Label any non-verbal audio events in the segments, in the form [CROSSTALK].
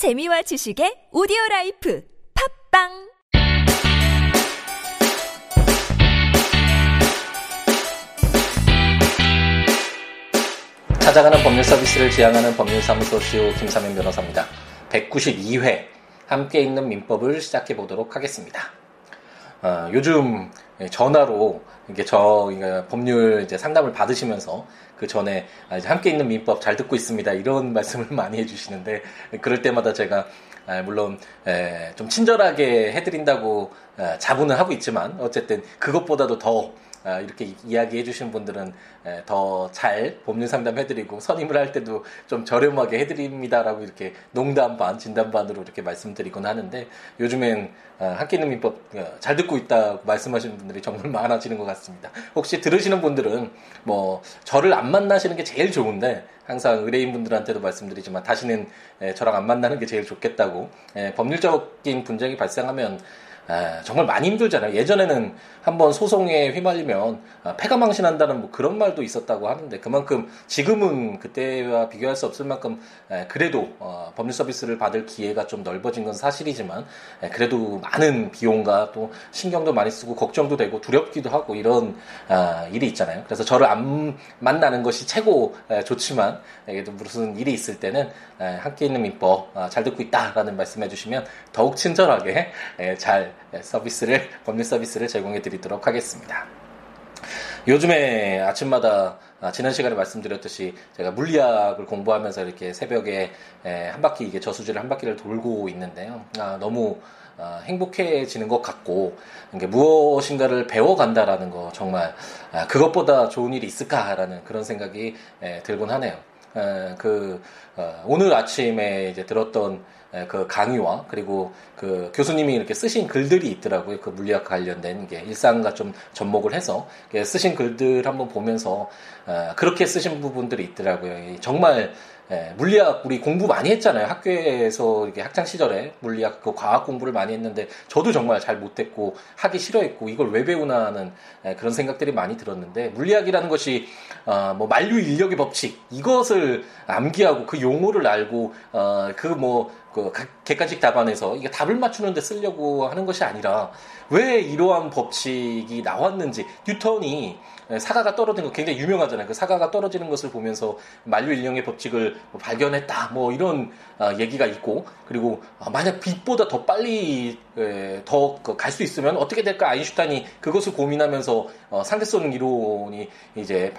재미와 지식의 오디오 life 팟빵 찾아가는 법률 서비스를 지향하는 법률사무소 CEO 김삼연 변호사입니다. 192회 함께 읽는 민법을 시작해 보도록 하겠습니다. 어, 요즘 전화로 이게 저 법률 이제 상담을 받으시면서 그 전에 아, 함께 읽는 민법 잘 듣고 있습니다. 이런 [LAUGHS] 말씀을 많이 해주시는데 그럴 때마다 제가 아, 물론 좀 친절하게 해드린다고 아, 자부는 하고 있지만 어쨌든 그것보다도 더 아, 이렇게 이야기해 주신 분들은 더 잘 법률 상담 해드리고 선임을 할 때도 좀 저렴하게 해드립니다라고 이렇게 농담 반 진담 반으로 이렇게 말씀드리곤 하는데 요즘엔 함께 있는 민법 어, 잘 듣고 있다고 말씀하시는 분들이 정말 [LAUGHS] 많아지는 것 같습니다. 혹시 들으시는 분들은 뭐 저를 안 만나시는 게 제일 좋은데 항상 의뢰인 분들한테도 말씀드리지만 다시는 저랑 안 만나는 게 제일 좋겠다고 법률적인 분쟁이 발생하면 아, 정말 많이 힘들잖아요. 예전에는 한번 소송에 휘말리면 아, 폐가 망신한다는 뭐 그런 말도 있었다고 하는데 그만큼 지금은 그때와 비교할 수 없을 만큼 에, 그래도 어, 법률 서비스를 받을 기회가 좀 넓어진 건 사실이지만 에, 그래도 많은 비용과 또 신경도 많이 쓰고 걱정도 되고 두렵기도 하고 이런 아, 일이 있잖아요. 그래서 저를 안 만나는 것이 최고 에, 좋지만 또 무슨 일이 있을 때는 함께 있는 민법 아, 잘 듣고 있다라는 말씀해 주시면 더욱 친절하게 잘 서비스를 법률 서비스를 제공해 드리도록 하겠습니다. 요즘에 아침마다 아, 지난 시간에 말씀드렸듯이 제가 물리학을 공부하면서 이렇게 새벽에 한 바퀴 이게 저수지를 한 바퀴를 돌고 있는데요. 아, 너무 아, 행복해지는 것 같고 무엇인가를 배워간다라는 거 정말 그것보다 좋은 일이 있을까라는 그런 생각이 들곤 하네요. 그 어, 오늘 아침에 이제 들었던 그 강의와 그리고 그 교수님이 이렇게 쓰신 글들이 있더라고요. 그 물리학 관련된 게 일상과 좀 접목을 해서 쓰신 글들 한번 보면서 어, 그렇게 쓰신 부분들이 있더라고요. 정말 예, 물리학 우리 공부 많이 했잖아요. 학교에서 이렇게 학창 시절에 물리학 그 과학 공부를 많이 했는데 저도 정말 잘 못했고 하기 싫어했고 이걸 왜 배우나 하는 예, 그런 생각들이 많이 들었는데 물리학이라는 것이 어, 뭐 만류 인력의 법칙 이것을 암기하고 그 용어를 알고 어, 그뭐 그 객관식 답안에서 이게 답을 맞추는 데 쓰려고 하는 것이 아니라 왜 이러한 법칙이 나왔는지 뉴턴이 사과가 떨어진 거 굉장히 유명하잖아요. 그 사과가 떨어지는 것을 보면서 만류 인형의 법칙을 뭐 발견했다. 뭐 이런 어, 얘기가 있고 그리고 어, 만약 빛보다 더 빨리 더 갈 수 있으면 어떻게 될까 아인슈타인이 그것을 고민하면서 어, 상대성 이론이 이제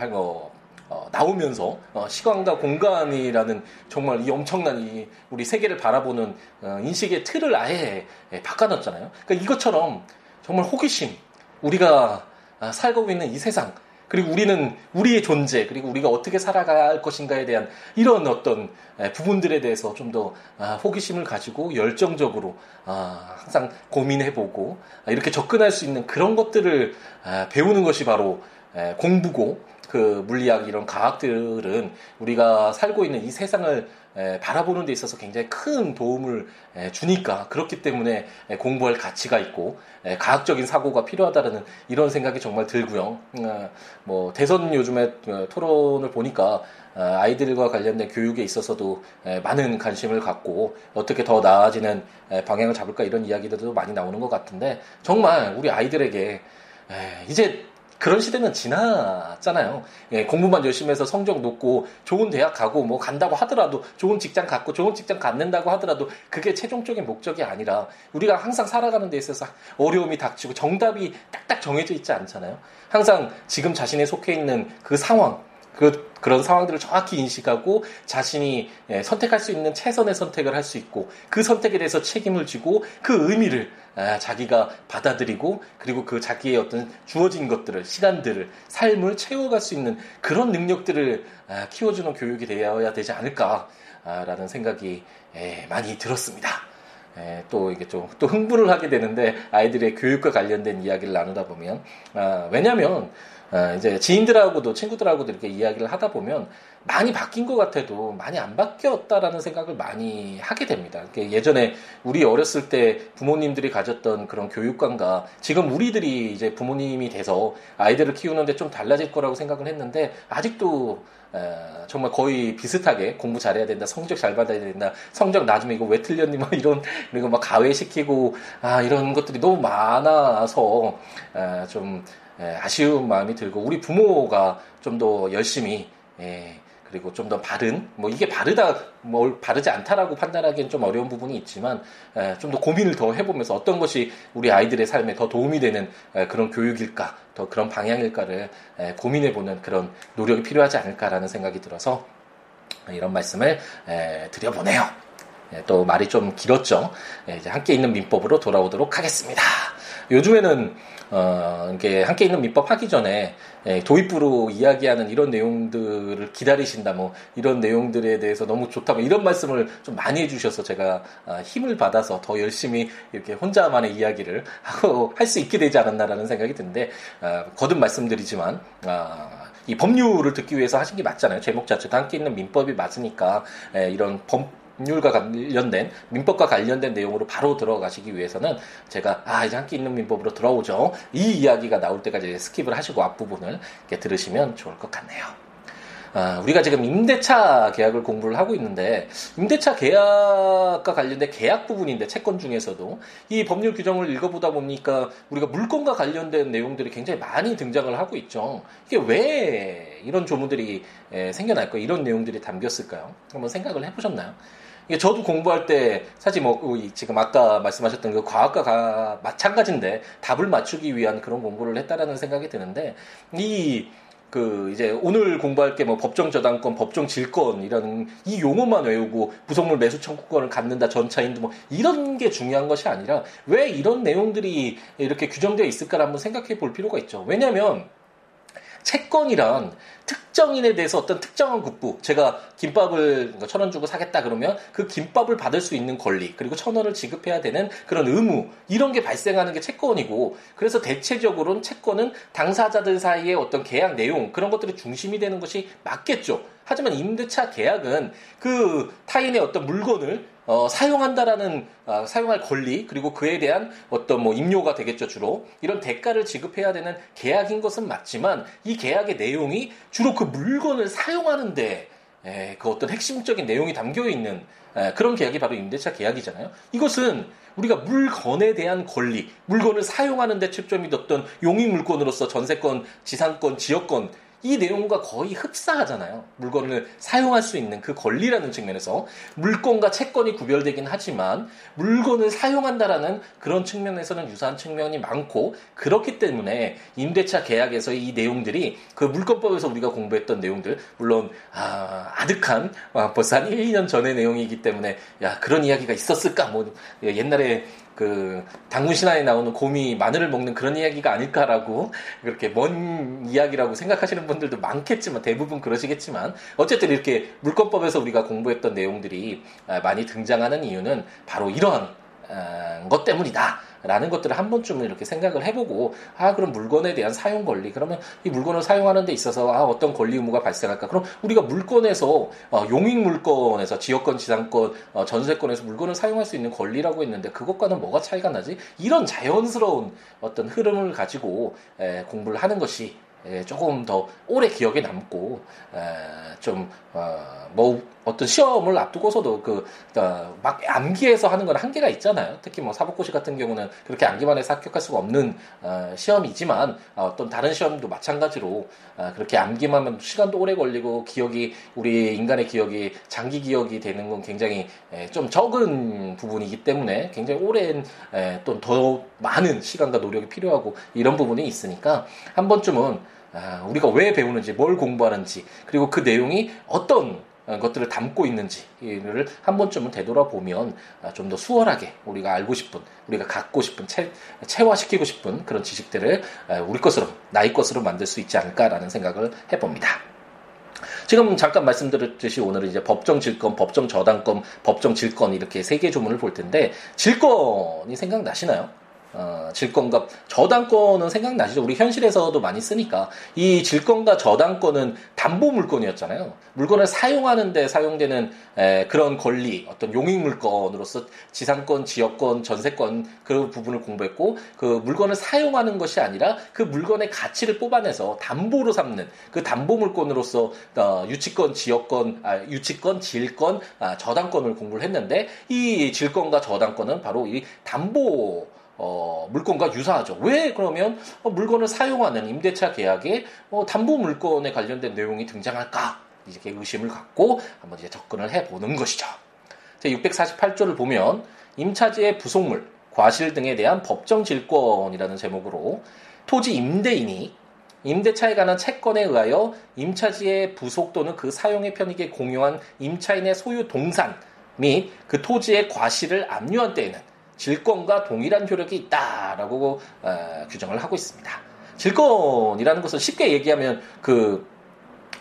어, 나오면서 어, 시간과 공간이라는 정말 이 엄청난 이 우리 세계를 바라보는 어, 인식의 틀을 아예 예, 바꿔놨잖아요. 그러니까 이것처럼 정말 호기심, 우리가 아, 살고 있는 이 세상, 그리고 우리는 우리의 존재, 그리고 우리가 어떻게 살아갈 것인가에 대한 이런 어떤 예, 부분들에 대해서 좀더 아, 호기심을 가지고 열정적으로 아, 항상 고민해보고 이렇게 접근할 수 있는 그런 것들을 배우는 것이 바로 예, 공부고 그 물리학 이런 과학들은 우리가 살고 있는 이 세상을 바라보는 데 있어서 굉장히 큰 도움을 주니까 그렇기 때문에 공부할 가치가 있고 과학적인 사고가 필요하다는 이런 생각이 정말 들고요. 어, 뭐 대선 요즘에 어, 토론을 보니까 어, 아이들과 관련된 교육에 있어서도 많은 관심을 갖고 어떻게 더 나아지는 방향을 잡을까 이런 이야기들도 많이 나오는 것 같은데 정말 우리 아이들에게 이제 그런 시대는 지났잖아요. 예, 공부만 열심히 해서 성적 높고 좋은 대학 가고 뭐 간다고 하더라도 좋은 직장 갖고 좋은 직장 갖는다고 하더라도 그게 최종적인 목적이 아니라 우리가 항상 살아가는 데 있어서 어려움이 닥치고 정답이 딱딱 정해져 있지 않잖아요. 항상 지금 자신이 속해 있는 그 상황, 그 그런 상황들을 정확히 인식하고 자신이 예, 선택할 수 있는 최선의 선택을 할 수 있고 그 선택에 대해서 책임을 지고 그 의미를 아, 자기가 받아들이고 그리고 그 자기의 어떤 주어진 것들을 시간들을 삶을 채워갈 수 있는 그런 능력들을 아, 키워주는 교육이 되어야 되지 않을까라는 생각이 예, 많이 들었습니다. 예, 또 이게 좀 또 흥분을 하게 되는데 아이들의 교육과 관련된 이야기를 나누다 보면 아, 왜냐하면 어, 이제 지인들하고도 친구들하고도 이렇게 이야기를 하다 보면 많이 바뀐 것 같아도 많이 안 바뀌었다라는 생각을 많이 하게 됩니다. 예전에 우리 어렸을 때 부모님들이 가졌던 그런 교육관과 지금 우리들이 이제 부모님이 돼서 아이들을 키우는데 좀 달라질 거라고 생각을 했는데 아직도 정말 거의 비슷하게 공부 잘해야 된다, 성적 잘 받아야 된다, 성적 낮으면 이거 왜 틀렸니, 막 이런, 그리고 막 가외시키고, 아, 이런 것들이 너무 많아서, 좀, 아쉬운 마음이 들고, 우리 부모가 좀 더 열심히, 예, 그리고 좀 더 바른 뭐 이게 바르다 뭘 바르지 않다라고 판단하기엔 좀 어려운 부분이 있지만 좀 더 고민을 더 해보면서 어떤 것이 우리 아이들의 삶에 더 도움이 되는 그런 교육일까 더 그런 방향일까를 고민해보는 그런 노력이 필요하지 않을까라는 생각이 들어서 이런 말씀을 드려보네요. 또 말이 좀 길었죠. 이제 함께 있는 민법으로 돌아오도록 하겠습니다. 요즘에는 어, 이게 함께 있는 민법 하기 전에 예, 도입부로 이야기하는 이런 내용들을 기다리신다, 뭐 이런 내용들에 대해서 너무 좋다, 뭐 이런 말씀을 좀 많이 해주셔서 제가 아, 힘을 받아서 더 열심히 이렇게 혼자만의 이야기를 하고 할 수 있게 되지 않았나라는 생각이 드는데 아, 거듭 말씀드리지만 아, 이 법률을 듣기 위해서 하신 게 맞잖아요. 제목 자체도 함께 읽는 민법이 맞으니까 예, 이런 법 법률과 관련된 민법과 관련된 내용으로 바로 들어가시기 위해서는 제가 아 이제 함께 읽는 민법으로 들어오죠 이 이야기가 나올 때까지 skip을 하시고 앞부분을 들으시면 좋을 것 같네요. 아, 우리가 지금 임대차 계약을 공부를 하고 있는데 임대차 계약과 관련된 계약 부분인데 채권 중에서도 이 법률 규정을 읽어보다 보니까 우리가 물건과 관련된 내용들이 굉장히 많이 등장을 하고 있죠. 이게 왜 이런 조문들이 생겨날까 이런 내용들이 담겼을까요? 한번 생각을 해보셨나요? 저도 공부할 때 사실 뭐 지금 아까 말씀하셨던 그 과학과 마찬가지인데 답을 맞추기 위한 그런 공부를 했다라는 생각이 드는데 이 그 이제 오늘 공부할 게 뭐 법정 저당권, 법정 질권 이런 이 용어만 외우고 부속물 매수 청구권을 갖는다 전차인도 뭐 이런 게 중요한 것이 아니라 왜 이런 내용들이 이렇게 규정되어 있을까를 한번 생각해 볼 필요가 있죠. 왜냐하면 채권이란 특 정인에 대해서 어떤 특정한 국부, 제가 김밥을 천 원 주고 사겠다 그러면 그 김밥을 받을 수 있는 권리, 그리고 천 원을 지급해야 되는 그런 의무, 이런 게 발생하는 게 채권이고, 그래서 대체적으로는 채권은 당사자들 사이의 어떤 계약 내용, 그런 것들이 중심이 되는 것이 맞겠죠. 하지만 임대차 계약은 그 타인의 어떤 물건을 어, 사용한다라는 어, 사용할 권리 그리고 그에 대한 어떤 뭐 임료가 되겠죠 주로 이런 대가를 지급해야 되는 계약인 것은 맞지만 이 계약의 내용이 주로 그 물건을 사용하는데 에, 그 어떤 핵심적인 내용이 담겨 있는 에, 그런 계약이 바로 임대차 계약이잖아요. 이것은 우리가 물건에 대한 권리, 물건을 사용하는 데 초점이 뒀던 용익 물건으로서 전세권, 지상권, 지역권 이 내용과 거의 흡사하잖아요. 물건을 사용할 수 있는 그 권리라는 측면에서 물건과 채권이 구별되긴 하지만 물건을 사용한다라는 그런 측면에서는 유사한 측면이 많고 그렇기 때문에 임대차 계약에서 이 내용들이 그 물건법에서 우리가 공부했던 내용들 물론 아, 아득한 아, 벌써 한 1, 2년 전의 내용이기 때문에 야 그런 이야기가 있었을까 뭐 옛날에 그 당군 신화에 나오는 곰이 마늘을 먹는 그런 이야기가 아닐까라고 그렇게 먼 이야기라고 생각하시는 분들도 많겠지만 대부분 그러시겠지만 어쨌든 이렇게 물권법에서 우리가 공부했던 내용들이 아, 많이 등장하는 이유는 바로 아, 것 때문이다. 라는 것들을 한 번쯤은 이렇게 생각을 해보고 아 그럼 물건에 대한 사용 권리. 그러면 이 물건을 사용하는 데 있어서 아 어떤 권리 의무가 발생할까? 그럼 우리가 물건에서 어, 용익 물건에서 지역권 지상권 어, 전세권에서 물건을 사용할 수 있는 권리라고 했는데 그것과는 뭐가 차이가 나지? 이런 자연스러운 어떤 흐름을 가지고 에, 공부를 하는 것이 예, 조금 더 오래 기억에 남고 좀 어, 뭐 어떤 시험을 앞두고서도 그막 어, 암기해서 하는 건 한계가 있잖아요. 특히 뭐 사법고시 같은 경우는 그렇게 암기만 해서 합격할 수가 없는 어, 시험이지만 어 떤 다른 시험도 마찬가지로 그렇게 암기만 하면 시간도 오래 걸리고 기억이 우리 인간의 기억이 장기 기억이 되는 건 굉장히 좀 적은 부분이기 때문에 굉장히 오랜 또 더 많은 시간과 노력이 필요하고 이런 부분이 있으니까 한 번쯤은 아, 우리가 왜 배우는지, 뭘 공부하는지, 그리고 그 내용이 어떤 것들을 담고 있는지를 한 번쯤은 되돌아보면 아, 좀더 수월하게 우리가 알고 싶은, 우리가 갖고 싶은, 체, 체화시키고 싶은 그런 지식들을 아, 우리 것으로, 나의 것으로 만들 수 있지 않을까라는 생각을 해봅니다. 지금 잠깐 말씀드렸듯이 오늘은 이제 법정 질권, 법정 저당권, 법정 질권 이렇게 세 개 조문을 볼 텐데 질권이 생각나시나요? 어, 질권과 저당권은 생각나시죠? 우리 현실에서도 많이 쓰니까 이 질권과 저당권은 담보 물건이었잖아요. 물건을 사용하는데 사용되는 에, 그런 권리, 어떤 용익 물건으로서 지상권, 지역권, 전세권 그 부분을 공부했고 그 물건을 사용하는 것이 아니라 그 물건의 가치를 뽑아내서 담보로 삼는 그 담보 물건으로서 어, 유치권, 지역권, 아, 유치권, 질권, 아, 저당권을 공부를 했는데 이 질권과 저당권은 바로 이 담보 어, 물건과 유사하죠. 왜 그러면 어, 물건을 사용하는 임대차 계약에 어, 담보 물건에 관련된 내용이 등장할까? 이렇게 의심을 갖고 한번 이제 접근을 해보는 것이죠. 648조를 보면 임차지의 부속물, 과실 등에 대한 법정 질권이라는 제목으로 토지 임대인이 임대차에 관한 채권에 의하여 임차지의 부속 또는 그 사용의 편익에 공유한 임차인의 소유 동산 및 그 토지의 과실을 압류한 때에는 질권과 동일한 효력이 있다라고 어, 규정을 하고 있습니다. 질권이라는 것은 쉽게 얘기하면 그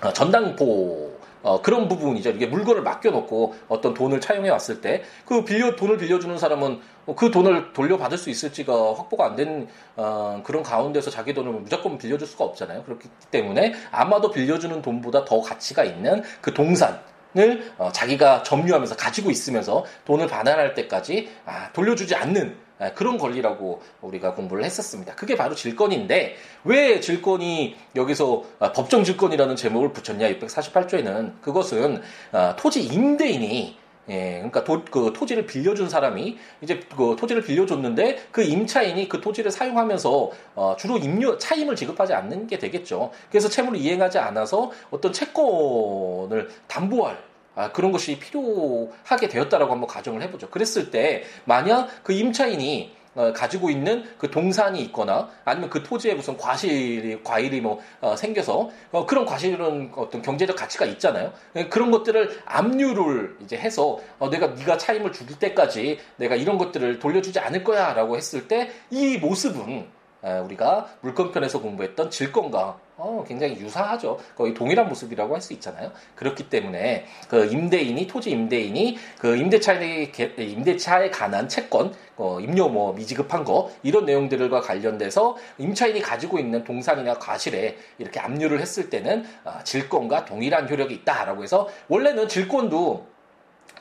어, 전당포 어, 그런 부분이죠. 이게 물건을 맡겨놓고 어떤 돈을 차용해 왔을 때 그 빌려 돈을 빌려주는 사람은 그 돈을 돌려받을 수 있을지가 확보가 안된 어, 그런 가운데서 자기 돈을 무조건 빌려줄 수가 없잖아요. 그렇기 때문에 아마도 빌려주는 돈보다 더 가치가 있는 그 동산 을 어, 자기가 점유하면서 가지고 있으면서 돈을 반환할 때까지 아, 돌려주지 않는 아, 그런 권리라고 우리가 공부를 했었습니다. 그게 바로 질권인데 왜 질권이 여기서 아, 법정 질권이라는 제목을 붙였냐 648조에는 그것은 아, 토지 임대인이 예, 그러니까 도, 그 토지를 빌려준 사람이 이제 그 토지를 빌려줬는데 그 임차인이 그 토지를 사용하면서 어, 주로 임료 차임을 지급하지 않는 게 되겠죠. 그래서 채무를 이행하지 않아서 어떤 채권을 담보할 아, 그런 것이 필요하게 되었다라고 한번 가정을 해보죠. 그랬을 때 만약 그 임차인이 어, 가지고 있는 그 동산이 있거나 아니면 그 토지에 무슨 과실이 과일이 뭐 어, 생겨서 어, 그런 과실은 어떤 경제적 가치가 있잖아요. 예, 그런 것들을 압류를 이제 해서 어, 내가 네가 차임을 줄 때까지 내가 이런 것들을 돌려주지 않을 거야라고 했을 때 이 모습은 우리가 물건편에서 공부했던 질권과 어, 굉장히 유사하죠. 거의 동일한 모습이라고 할 수 있잖아요. 그렇기 때문에 그 임대인이 토지 임대인이 그 임대차에 임대차에 관한 채권, 어, 임료 뭐 미지급한 거 이런 내용들과 관련돼서 임차인이 가지고 있는 동산이나 과실에 이렇게 압류를 했을 때는 어, 질권과 동일한 효력이 있다라고 해서 원래는 질권도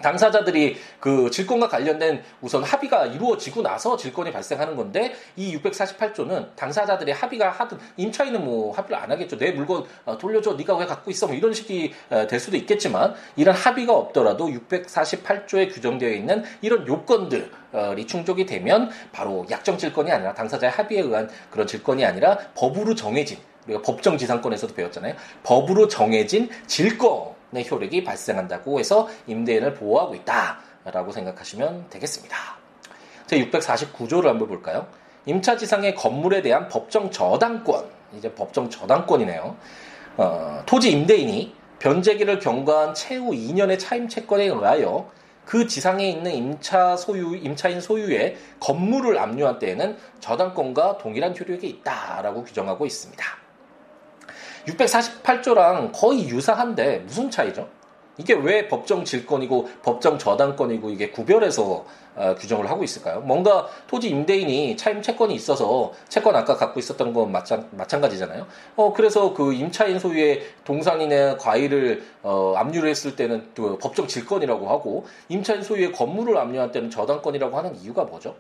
당사자들이 그 질권과 관련된 우선 합의가 이루어지고 나서 질권이 발생하는 건데 이 648조는 당사자들의 합의가 하든 임차인은 뭐 합의를 안 하겠죠. 내 물건 어, 돌려줘. 네가 왜 갖고 있어. 뭐 이런 식이 어, 될 수도 있겠지만 이런 합의가 없더라도 648조에 규정되어 있는 이런 요건들 이 충족이 되면 바로 약정 질권이 아니라 당사자의 합의에 의한 그런 질권이 아니라 법으로 정해진 우리가 법정 지상권에서도 배웠잖아요. 법으로 정해진 질권 의 효력이 발생한다고 해서 임대인을 보호하고 있다라고 생각하시면 되겠습니다. 제 649조를 한번 볼까요? 임차지상의 건물에 대한 법정 저당권, 이제 법정 저당권이네요. 어, 토지 임대인이 변제기를 경과한 채후 2년의 차임 채권에 의하여 그 지상에 있는 임차 소유, 임차인 소유의 건물을 압류한 때에는 저당권과 동일한 효력이 있다라고 규정하고 있습니다. 648조랑 거의 유사한데 무슨 차이죠? 이게 왜 법정 질권이고 법정 저당권이고 이게 구별해서 어, 규정을 하고 있을까요? 뭔가 토지 임대인이 차임 채권이 있어서 채권 아까 갖고 있었던 건 마찬, 마찬가지잖아요. 어, 그래서 그 임차인 소유의 동산이나 과일을 어, 압류를 했을 때는 그 법정 질권이라고 하고 임차인 소유의 건물을 압류할 때는 저당권이라고 하는 이유가 뭐죠?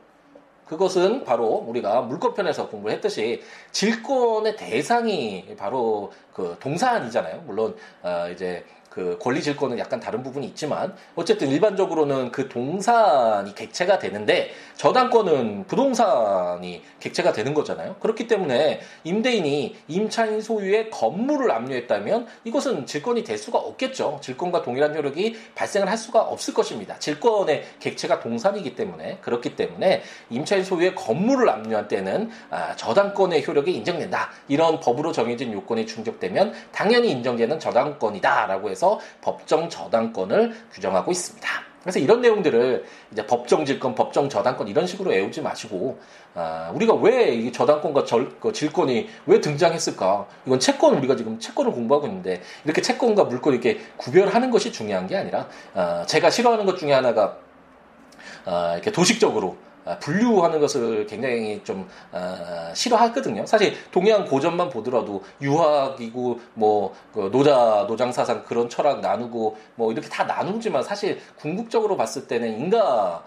그것은 바로 우리가 물권편에서 공부를 했듯이 질권의 대상이 바로 그 동산이잖아요. 물론 어 이제 그 권리 질권은 약간 다른 부분이 있지만 어쨌든 일반적으로는 그 동산이 객체가 되는데 저당권은 부동산이 객체가 되는 거잖아요. 그렇기 때문에 임대인이 임차인 소유의 건물을 압류했다면 이것은 질권이 될 수가 없겠죠. 질권과 동일한 효력이 발생을 할 수가 없을 것입니다. 질권의 객체가 동산이기 때문에 그렇기 때문에 임차인 소유의 건물을 압류한 때는 아, 저당권의 효력이 인정된다. 이런 법으로 정해진 요건이 충족되면 당연히 인정되는 저당권이다라고 해서 해서 법정 저당권을 규정하고 있습니다. 그래서 이런 내용들을 이제 법정 질권, 법정 저당권 이런 식으로 외우지 마시고 아, 우리가 왜 이 저당권과 절, 그 질권이 왜 등장했을까? 이건 채권 우리가 지금 채권을 공부하고 있는데 이렇게 채권과 물권 이렇게 구별하는 것이 중요한 게 아니라 아, 제가 싫어하는 것 중에 하나가 아, 이렇게 도식적으로 분류하는 것을 굉장히 좀 어, 싫어하거든요. 사실 동양 고전만 보더라도 유학이고 뭐 그 노자 노장 사상 그런 철학 나누고 뭐 이렇게 다 나누지만 사실 궁극적으로 봤을 때는 인간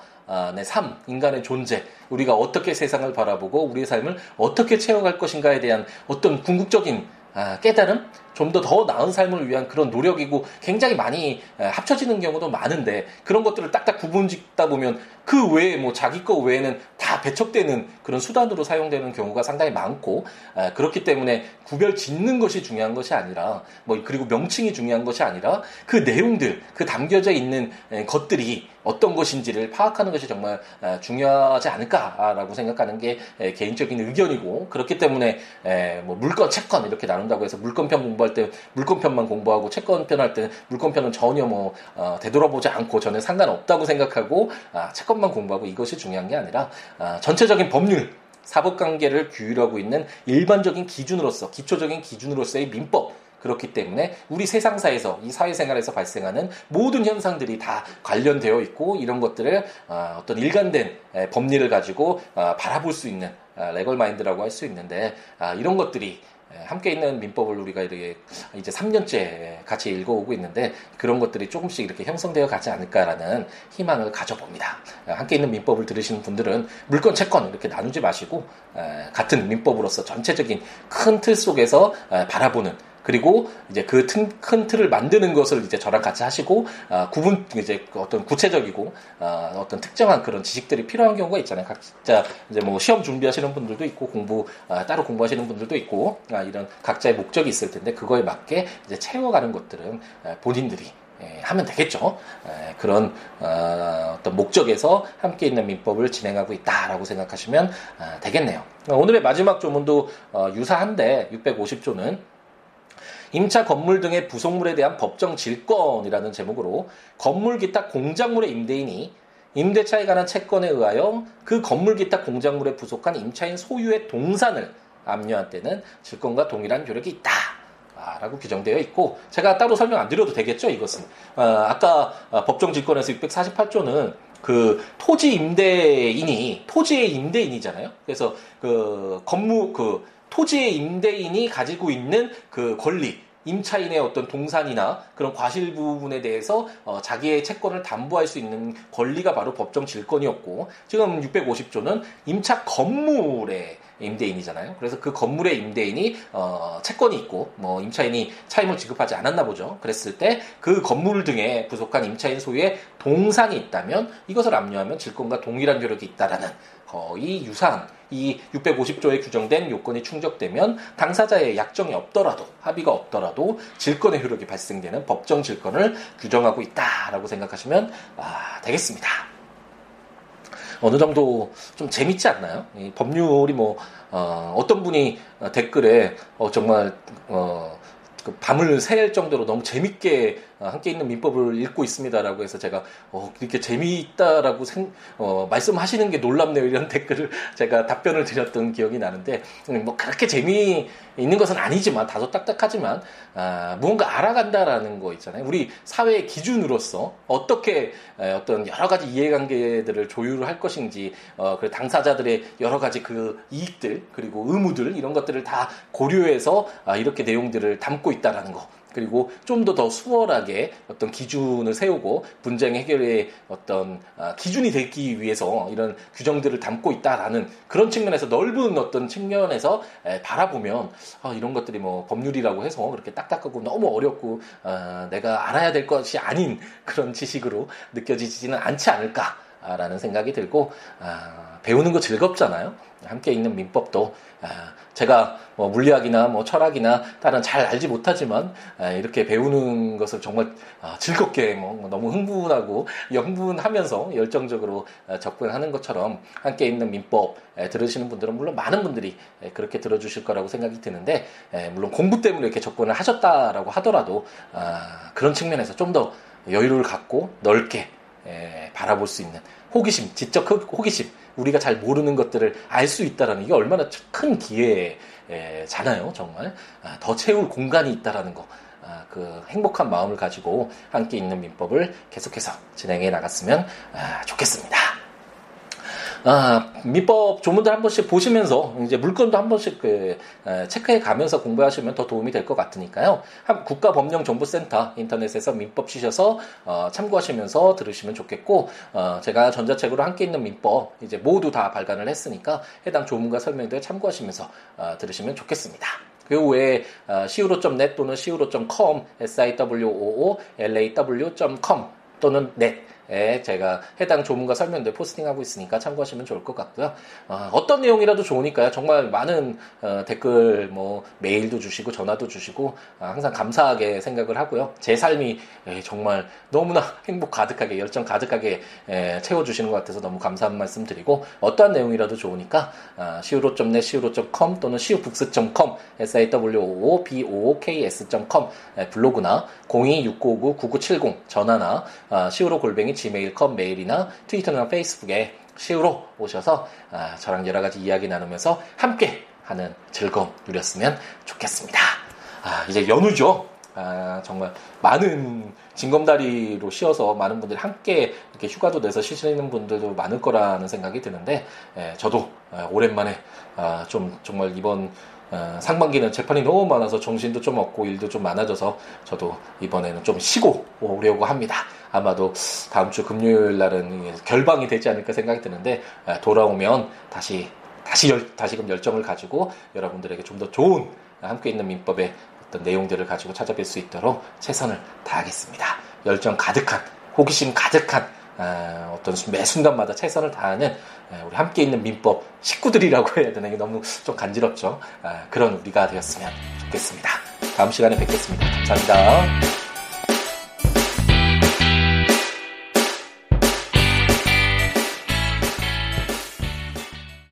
의 삶, 인간의 존재, 우리가 어떻게 세상을 바라보고 우리의 삶을 어떻게 채워갈 것인가에 대한 어떤 궁극적인 아, 깨달음, 좀 더 더 나은 삶을 위한 그런 노력이고 굉장히 많이 합쳐지는 경우도 많은데 그런 것들을 딱딱 구분 짓다 보면 그 외에 뭐 자기 거 외에는 다 배척되는 그런 수단으로 사용되는 경우가 상당히 많고 그렇기 때문에 구별 짓는 것이 중요한 것이 아니라 뭐 그리고 명칭이 중요한 것이 아니라 그 내용들 그 담겨져 있는 것들이 어떤 것인지를 파악하는 것이 정말 중요하지 않을까라고 생각하는 게 개인적인 의견이고 그렇기 때문에 뭐 물건 채권 이렇게 나눈다고 해서 물건편 공부할 때 물건편만 공부하고 채권편 할 때 물건편은 전혀 뭐 어, 되돌아보지 않고 저는 상관없다고 생각하고 아, 채권 만 공부하고 이것이 중요한 게 아니라 아, 전체적인 법률 사법관계를 규율하고 있는 일반적인 기준으로서 기초적인 기준으로서의 민법 그렇기 때문에 우리 세상사에서 이 사회생활에서 발생하는 모든 현상들이 다 관련되어 있고 이런 것들을 아, 어떤 일관된 법리를 가지고 아, 바라볼 수 있는 아, 레걸 마인드라고 할 수 있는데 이런 것들이 함께 있는 민법을 우리가 이렇게 이제 3년째 같이 읽어오고 있는데 그런 것들이 조금씩 이렇게 형성되어 가지 않을까라는 희망을 가져봅니다. 함께 있는 민법을 들으시는 분들은 물건 채권 이렇게 나누지 마시고 같은 민법으로서 전체적인 큰 틀 속에서 바라보는 그리고 이제 그 큰 틀을 만드는 것을 이제 저랑 같이 하시고 어, 구분 이제 어떤 구체적이고 어, 어떤 특정한 그런 지식들이 필요한 경우가 있잖아요. 각자 이제 뭐 시험 준비하시는 분들도 있고 공부 어, 따로 공부하시는 분들도 있고 아, 이런 각자의 목적이 있을 텐데 그거에 맞게 이제 채워가는 것들은 본인들이 예, 하면 되겠죠. 예, 그런 어, 떤 목적에서 함께 있는 민법을 진행하고 있다라고 생각하시면 아, 되겠네요. 오늘의 마지막 조문도 어, 유사한데 650조는 임차 건물 등의 부속물에 대한 법정 질권이라는 제목으로 건물 기타 공작물의 임대인이 임대차에 관한 채권에 의하여 그 건물 기타 공작물에 부속한 임차인 소유의 동산을 압류한 때는 질권과 동일한 효력이 있다. 라고 규정되어 있고 제가 따로 설명 안 드려도 되겠죠 이것은 아, 까 어, 법정 질권에서 648조는 그 토지 임대인이 토지의 임대인이잖아요. 그래서 그 건물 그 토지의 임대인이 가지고 있는 그 권리, 임차인의 어떤 동산이나 그런 과실 부분에 대해서 어, 자기의 채권을 담보할 수 있는 권리가 바로 법정 질권이었고 지금 650조는 임차 건물의 임대인이잖아요. 그래서 그 건물의 임대인이 어, 채권이 있고 뭐 임차인이 차임을 지급하지 않았나 보죠. 그랬을 때 그 건물 등에 부속한 임차인 소유의 동산이 있다면 이것을 압류하면 질권과 동일한 효력이 있다라는 거의 유사한 이 650조에 규정된 요건이 충족되면 당사자의 약정이 없더라도 합의가 없더라도 질권의 효력이 발생되는 법정 질권을 규정하고 있다라고 생각하시면 아, 되겠습니다. 어느 정도 좀 재밌지 않나요? 법률이 뭐 어, 떤 분이 댓글에 어, 정말 어, 그 밤을 새일 정도로 너무 재밌게 어, 함께 있는 민법을 읽고 있습니다라고 해서 제가 어, 이렇게 재미있다라고 생, 어, 말씀하시는 게 놀랍네요 이런 [LAUGHS] 댓글을 제가 답변을 드렸던 기억이 나는데 음, 뭐 그렇게 재미 있는 것은 아니지만 다소 딱딱하지만 아, 무언가 알아간다라는 거 있잖아요. 우리 사회의 기준으로서 어떻게 에, 어떤 여러 가지 이해관계들을 조율을 할 것인지 어, 그 당사자들의 여러 가지 그 이익들 그리고 의무들 이런 것들을 다 고려해서 아, 이렇게 내용들을 담고 있다라는 거. 그리고 좀 더 더 수월하게 어떤 기준을 세우고 분쟁 해결의 어떤 아, 기준이 되기 위해서 이런 규정들을 담고 있다라는 그런 측면에서 넓은 어떤 측면에서 바라보면 아, 이런 것들이 뭐 법률이라고 해서 그렇게 딱딱하고 너무 어렵고 아, 내가 알아야 될 것이 아닌 그런 지식으로 느껴지지는 않지 않을까라는 생각이 들고 배우는 거 즐겁잖아요. 함께 있는 민법도 아, 제가 뭐 물리학이나 뭐 철학이나 다른 잘 알지 못하지만 아, 이렇게 배우는 것을 정말 아, 즐겁게 뭐 너무 흥분하고 흥분하면서 열정적으로 접근하는 것처럼 함께 있는 민법 들으시는 분들은 물론 많은 분들이 그렇게 들어주실 거라고 생각이 드는데 물론 공부 때문에 이렇게 접근을 하셨다라고 하더라도 그런 측면에서 좀 더 여유를 갖고 넓게 바라볼 수 있는 호기심, 지적 호기심 우리가 잘 모르는 것들을 알 수 있다라는 이게 얼마나 큰 기회잖아요, 정말. 아, 더 채울 공간이 있다라는 거. 아, 그 행복한 마음을 가지고 함께 있는 민법을 계속해서 진행해 나갔으면 아, 좋겠습니다. 아, 민법 조문들 한 번씩 보시면서 이제 물건도 한 번씩 그, 체크해 가면서 공부하시면 더 도움이 될 것 같으니까요. 국가법령정보센터 인터넷에서 민법 치셔서 어, 참고하시면서 들으시면 좋겠고 어, 제가 전자책으로 함께 있는 민법 이제 모두 다 발간을 했으니까 해당 조문과 설명들 참고하시면서 어, 들으시면 좋겠습니다. 그 외에 어, siwo.net 또는 siwo.com, siwoo, law.com 또는 net 에 제가 해당 조문과 설명들 포스팅하고 있으니까 참고하시면 좋을 것 같고요. 어, 떤 내용이라도 좋으니까요. 정말 많은 어, 댓글, 뭐 메일도 주시고 전화도 주시고 어, 항상 감사하게 생각을 하고요. 제 삶이 에, 정말 너무나 [LAUGHS] 행복 가득하게 열정 가득하게 에, 채워주시는 것 같아서 너무 감사한 말씀 드리고 어떠한 내용이라도 좋으니까 어, siwo.net, siwo.com 또는 siwobooks.com, siwoboks.com 블로그나 026959-9970 전화나 어, siwo 골뱅이 gmail.com 메일이나 트위터나 페이스북에 시우로 오셔서 아, 저랑 여러 가지 이야기 나누면서 함께 하는 즐거움 누렸으면 좋겠습니다. 아, 이제 연휴죠. 아, 정말 많은 징검다리로 쉬어서 많은 분들이 함께 이렇게 휴가도 내서 쉬시는 분들도 많을 거라는 생각이 드는데 예, 저도 아, 오랜만에 아, 좀 정말 이번 어, 상반기는 재판이 너무 많아서 정신도 좀 없고 일도 좀 많아져서 저도 이번에는 좀 쉬고 오려고 합니다. 아마도 다음 주 금요일 날은 결방이 되지 않을까 생각이 드는데 어, 돌아오면 다시 다시 열, 다시금 열정을 가지고 여러분들에게 좀 더 좋은 함께 있는 민법의 어떤 내용들을 가지고 찾아뵐 수 있도록 최선을 다하겠습니다. 열정 가득한 호기심 가득한 어, 어떤 매 순간마다 최선을 다하는 우리 함께 있는 민법 식구들이라고 해야 되나 이게 너무 좀 간지럽죠. 그런 우리가 되었으면 좋겠습니다. 다음 시간에 뵙겠습니다. 감사합니다.